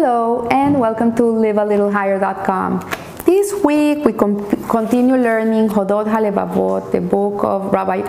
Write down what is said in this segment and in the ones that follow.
Hello and welcome to livealittlehigher.com. This week we continue learning Hovot HaLevavot, the book of Rabbi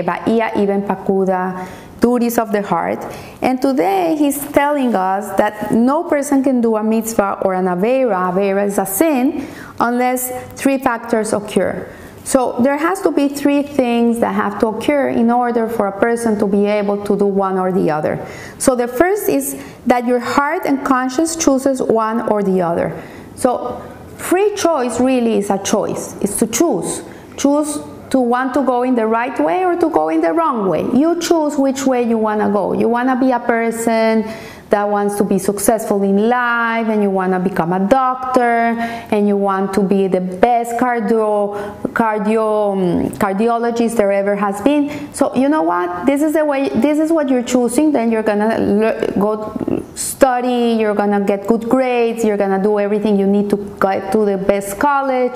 Bahia Ibn Pakuda, Duties of the Heart. And today he's telling us that no person can do a mitzvah or an avera, avera is a sin, unless three factors occur. So there has to be three things that have to occur in order for a person to be able to do one or the other. So the first is that your heart and conscience chooses one or the other. So free choice really is a choice. It's to choose. Choose to want to go in the right way or to go in the wrong way. You choose which way you want to go. You want to be a person that wants to be successful in life and you want to become a doctor and you want to be the best cardio cardio um, cardiologist there ever has been. So you know what? This is the way this is what you're choosing then you're gonna go study you're gonna get good grades you're gonna do everything you need to get to the best college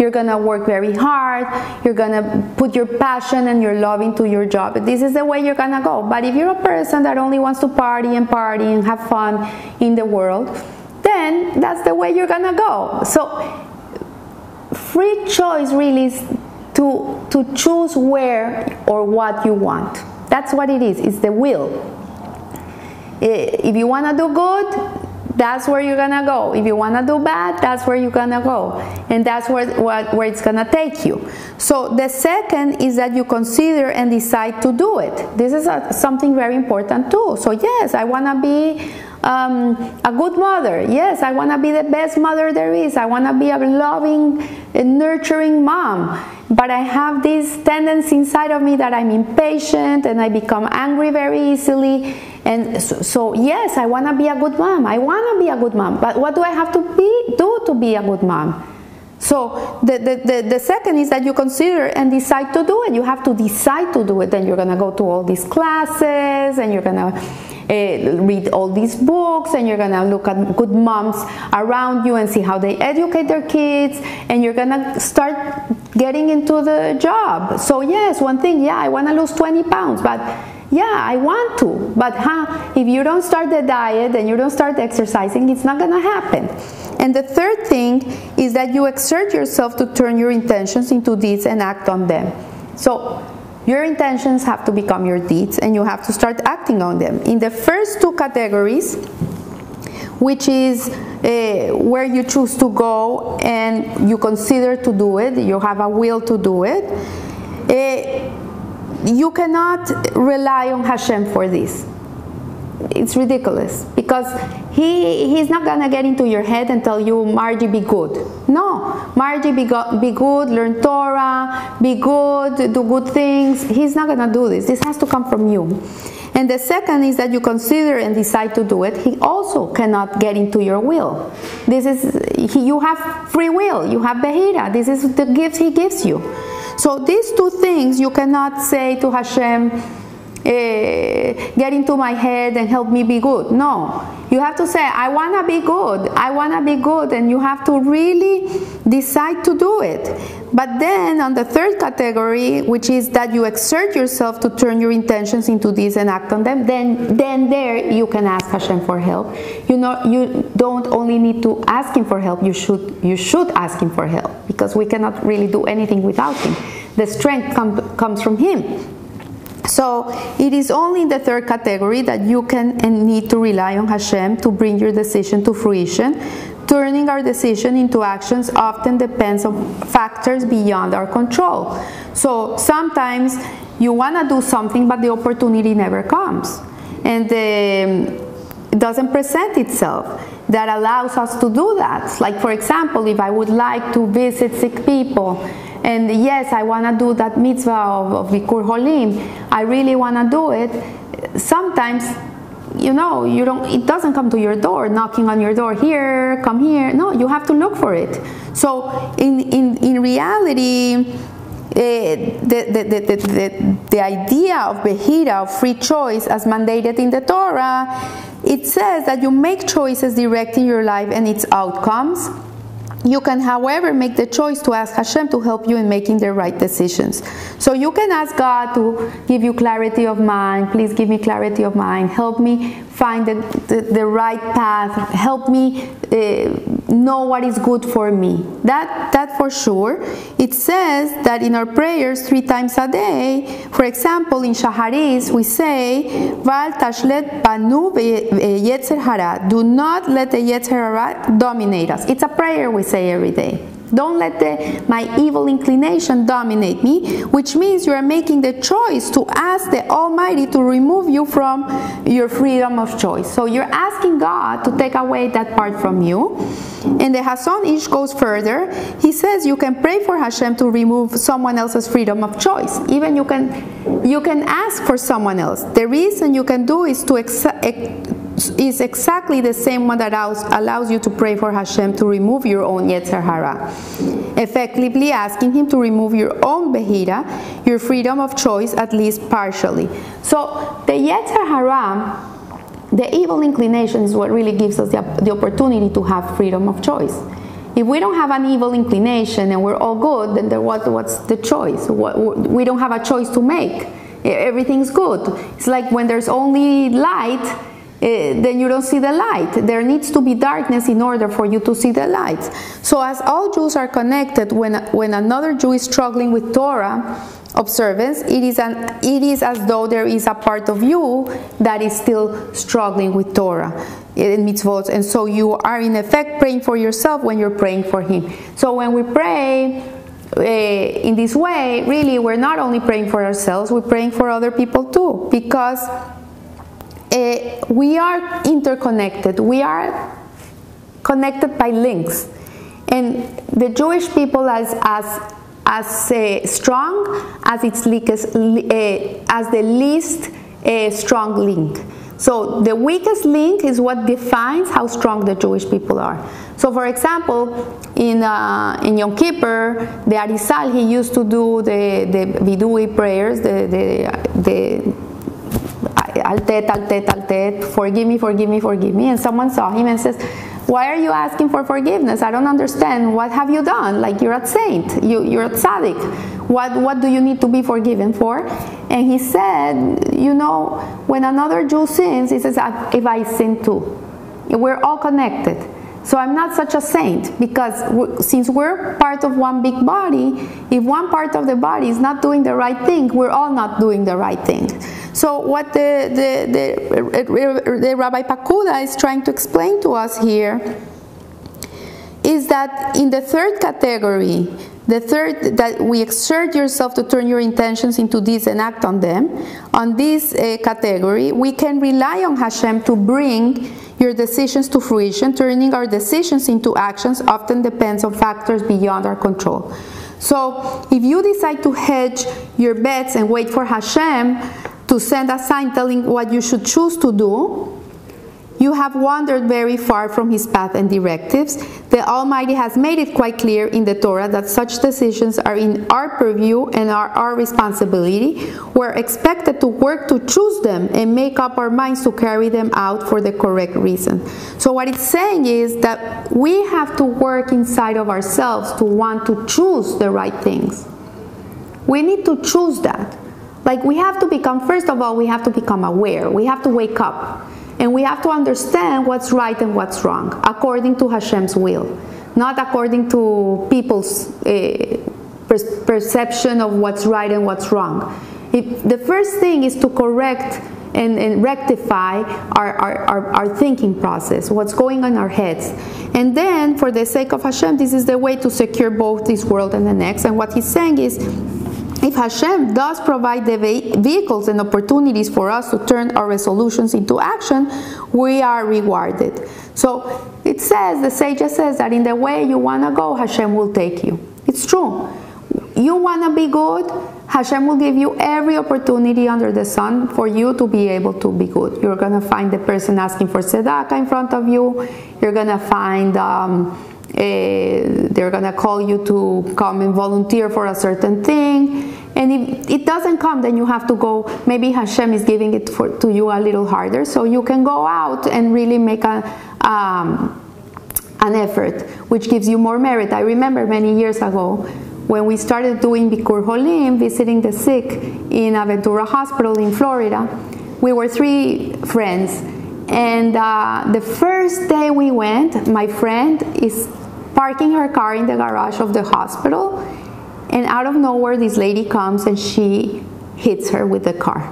you're gonna work very hard you're gonna put your passion and your love into your job this is the way you're gonna go but if you're a person that only wants to party and party and have fun in the world, then that's the way you're gonna go. So, free choice really is to, to choose where or what you want. That's what it is, it's the will. If you wanna do good, that's where you're gonna go. If you wanna do bad, that's where you're gonna go. And that's where, where, where it's gonna take you. So the second is that you consider and decide to do it. This is a, something very important too. So yes, I wanna be um, a good mother. Yes, I wanna be the best mother there is. I wanna be a loving, nurturing mom but I have this tendency inside of me that I'm impatient and I become angry very easily. And so, so yes, I want to be a good mom. I want to be a good mom. But what do I have to be, do to be a good mom? So the, the, the, the, second is that you consider and decide to do it. You have to decide to do it. Then you're going to go to all these classes and you're going to uh, read all these books and you're going to look at good moms around you and see how they educate their kids and you're going to start getting into the job. So yes, one thing, yeah, I want to lose 20 pounds, but yeah, I want to. But huh, if you don't start the diet and you don't start exercising, it's not going to happen. And the third thing is that you exert yourself to turn your intentions into deeds and act on them. So your intentions have to become your deeds and you have to start acting on them. In the first two categories, which is uh, where you choose to go and you consider to do it, you have a will to do it, uh, you cannot rely on Hashem for this. It's ridiculous because he, he's not gonna get into your head and tell you, Margie, be good. No, Margie, be, go, be good, learn Torah, be good, do good things. He's not gonna do this. This has to come from you. And the second is that you consider and decide to do it. He also cannot get into your will. This is, he, you have free will, you have Behira. This is the gifts he gives you. So these two things you cannot say to Hashem, eh, get into my head and help me be good. No, you have to say, I want to be good. I want to be good. And you have to really decide to do it. But then on the third category, which is that you exert yourself to turn your intentions into this and act on them, then, then there you can ask Hashem for help. You know, you don't only need to ask Him for help, you should, you should ask Him for help because we cannot really do anything without Him. The strength com- comes from Him. So it is only in the third category that you can and need to rely on Hashem to bring your decision to fruition. Turning our decision into actions often depends on factors beyond our control. So sometimes you want to do something, but the opportunity never comes. And um, it doesn't present itself that allows us to do that. Like, for example, if I would like to visit sick people, and yes, I want to do that mitzvah of, of Holim, I really want to do it. Sometimes, you know, you don't. It doesn't come to your door, knocking on your door. Here, come here. No, you have to look for it. So, in in in reality. The, the, the, the, the idea of Behira, of free choice, as mandated in the Torah, it says that you make choices directing your life and its outcomes. You can, however, make the choice to ask Hashem to help you in making the right decisions. So you can ask God to give you clarity of mind. Please give me clarity of mind. Help me find the, the, the right path. Help me uh, know what is good for me. That, that for sure. It says that in our prayers three times a day, for example, in Shaharis, we say, Val tashlet banu hara. Do not let the yetzer hara dominate us. It's a prayer we say every day. Don't let the, my evil inclination dominate me, which means you are making the choice to ask the Almighty to remove you from your freedom of choice. So you're asking God to take away that part from you. And the Hazon Ish goes further. He says you can pray for Hashem to remove someone else's freedom of choice. Even you can you can ask for someone else. The reason you can do is to is exactly the same one that allows, allows you to pray for Hashem to remove your own Yetzer Hara. Effectively asking Him to remove your own Behira, your freedom of choice, at least partially. So the Yetzer Hara, the evil inclination, is what really gives us the, the opportunity to have freedom of choice. If we don't have an evil inclination and we're all good, then there, what, what's the choice? What, we don't have a choice to make. Everything's good. It's like when there's only light, uh, then you don't see the light. There needs to be darkness in order for you to see the light. So, as all Jews are connected, when, when another Jew is struggling with Torah observance, it is, an, it is as though there is a part of you that is still struggling with Torah in mitzvot. And so, you are in effect praying for yourself when you're praying for Him. So, when we pray, uh, in this way, really, we're not only praying for ourselves, we're praying for other people too, because uh, we are interconnected. We are connected by links. And the Jewish people as, as, as uh, strong as, its weakest, uh, as the least uh, strong link. So the weakest link is what defines how strong the Jewish people are. So for example, in, uh, in Yom Kippur, the Arizal, he used to do the, the Vidui prayers, the, the, the altet, altet, altet, forgive me, forgive me, forgive me. And someone saw him and says, why are you asking for forgiveness? I don't understand. What have you done? Like you're a saint, you, you're a tzaddik. What, what do you need to be forgiven for? And he said, you know, when another Jew sins, he says, if I sin too. We're all connected. So I'm not such a saint because since we're part of one big body, if one part of the body is not doing the right thing, we're all not doing the right thing. So what the, the, the, the Rabbi Pakuda is trying to explain to us here is that in the third category, the third, that we exert yourself to turn your intentions into deeds and act on them. On this uh, category, we can rely on Hashem to bring your decisions to fruition. Turning our decisions into actions often depends on factors beyond our control. So, if you decide to hedge your bets and wait for Hashem to send a sign telling what you should choose to do, you have wandered very far from his path and directives. The Almighty has made it quite clear in the Torah that such decisions are in our purview and are our responsibility. We're expected to work to choose them and make up our minds to carry them out for the correct reason. So, what it's saying is that we have to work inside of ourselves to want to choose the right things. We need to choose that. Like we have to become, first of all, we have to become aware. We have to wake up. And we have to understand what's right and what's wrong, according to Hashem's will, not according to people's uh, per- perception of what's right and what's wrong. It, the first thing is to correct and, and rectify our, our, our, our, thinking process, what's going on our heads. And then, for the sake of Hashem, this is the way to secure both this world and the next. And what he's saying is, if Hashem does provide the vehicles and opportunities for us to turn our resolutions into action, we are rewarded. So it says, the sage says that in the way you want to go, Hashem will take you. It's true. You want to be good, Hashem will give you every opportunity under the sun for you to be able to be good. You're going to find the person asking for tzedakah in front of you. You're going to find. Um, they're gonna call you to come and volunteer for a certain thing and if it doesn't come then you have to go maybe hashem is giving it for, to you a little harder so you can go out and really make a um, an effort, which gives you more merit. I remember many years ago when we started doing Bikur Holim, visiting the sick in Aventura Hospital in Florida. We were three friends, and uh, the first day we went, my friend is parking her car in the garage of the hospital, and out of nowhere, this lady comes and she hits her with the car.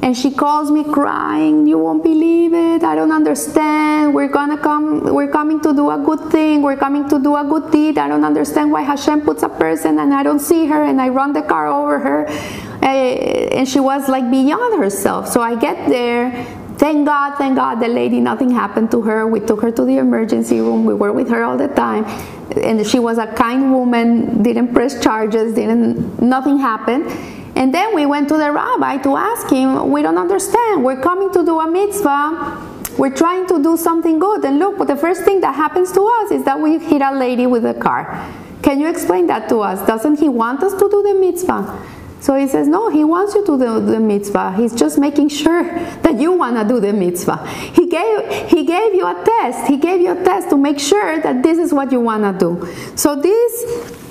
And she calls me crying, you won't believe it, I don't understand, we're gonna come, we're coming to do a good thing, we're coming to do a good deed, I don't understand why Hashem puts a person and I don't see her and I run the car over her. Eh, and she was like beyond herself. So I get there, Thank God, thank God, the lady, nothing happened to her. We took her to the emergency room. We were with her all the time. And she was a kind woman, didn't press charges, didn't, nothing happened. And then we went to the rabbi to ask him, we don't understand. We're coming to do a mitzvah. We're trying to do something good. And look, the first thing that happens to us is that we hit a lady with a car. Can you explain that to us? Doesn't he want us to do the mitzvah? So he says, No, he wants you to do the mitzvah. He's just making sure that you want to do the mitzvah. He gave, he gave you a test. He gave you a test to make sure that this is what you want to do. So this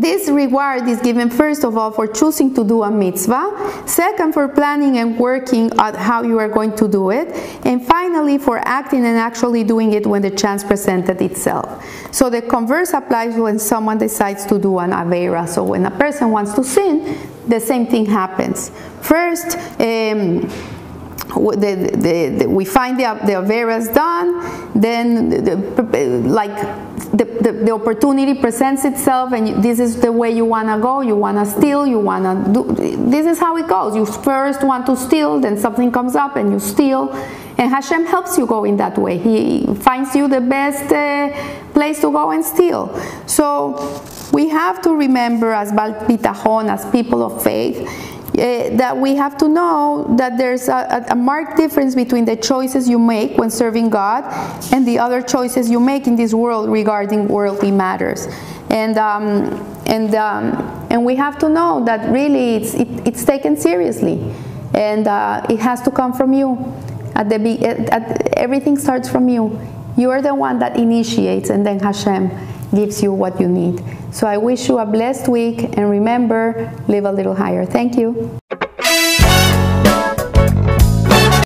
this reward is given first of all for choosing to do a mitzvah, second for planning and working at how you are going to do it, and finally for acting and actually doing it when the chance presented itself. So the converse applies when someone decides to do an avera. So when a person wants to sin, the same thing happens. First, um, the, the, the, we find the, the averas done, then like the, the, the, opportunity presents itself and this is the way you want to go you want to steal you want to do this is how it goes. You first want to steal then something comes up and you steal. And Hashem helps you go in that way. He finds you the best uh, place to go and steal. So we have to remember as Balpitahon as people of faith uh, that we have to know that there's a, a, marked difference between the choices you make when serving God and the other choices you make in this world regarding worldly matters. And, um, and, um, and we have to know that really it's, it, it's taken seriously and uh, it has to come from you. At the be- at, at, everything starts from you. You are the one that initiates, and then Hashem gives you what you need. So I wish you a blessed week and remember, live a little higher. Thank you.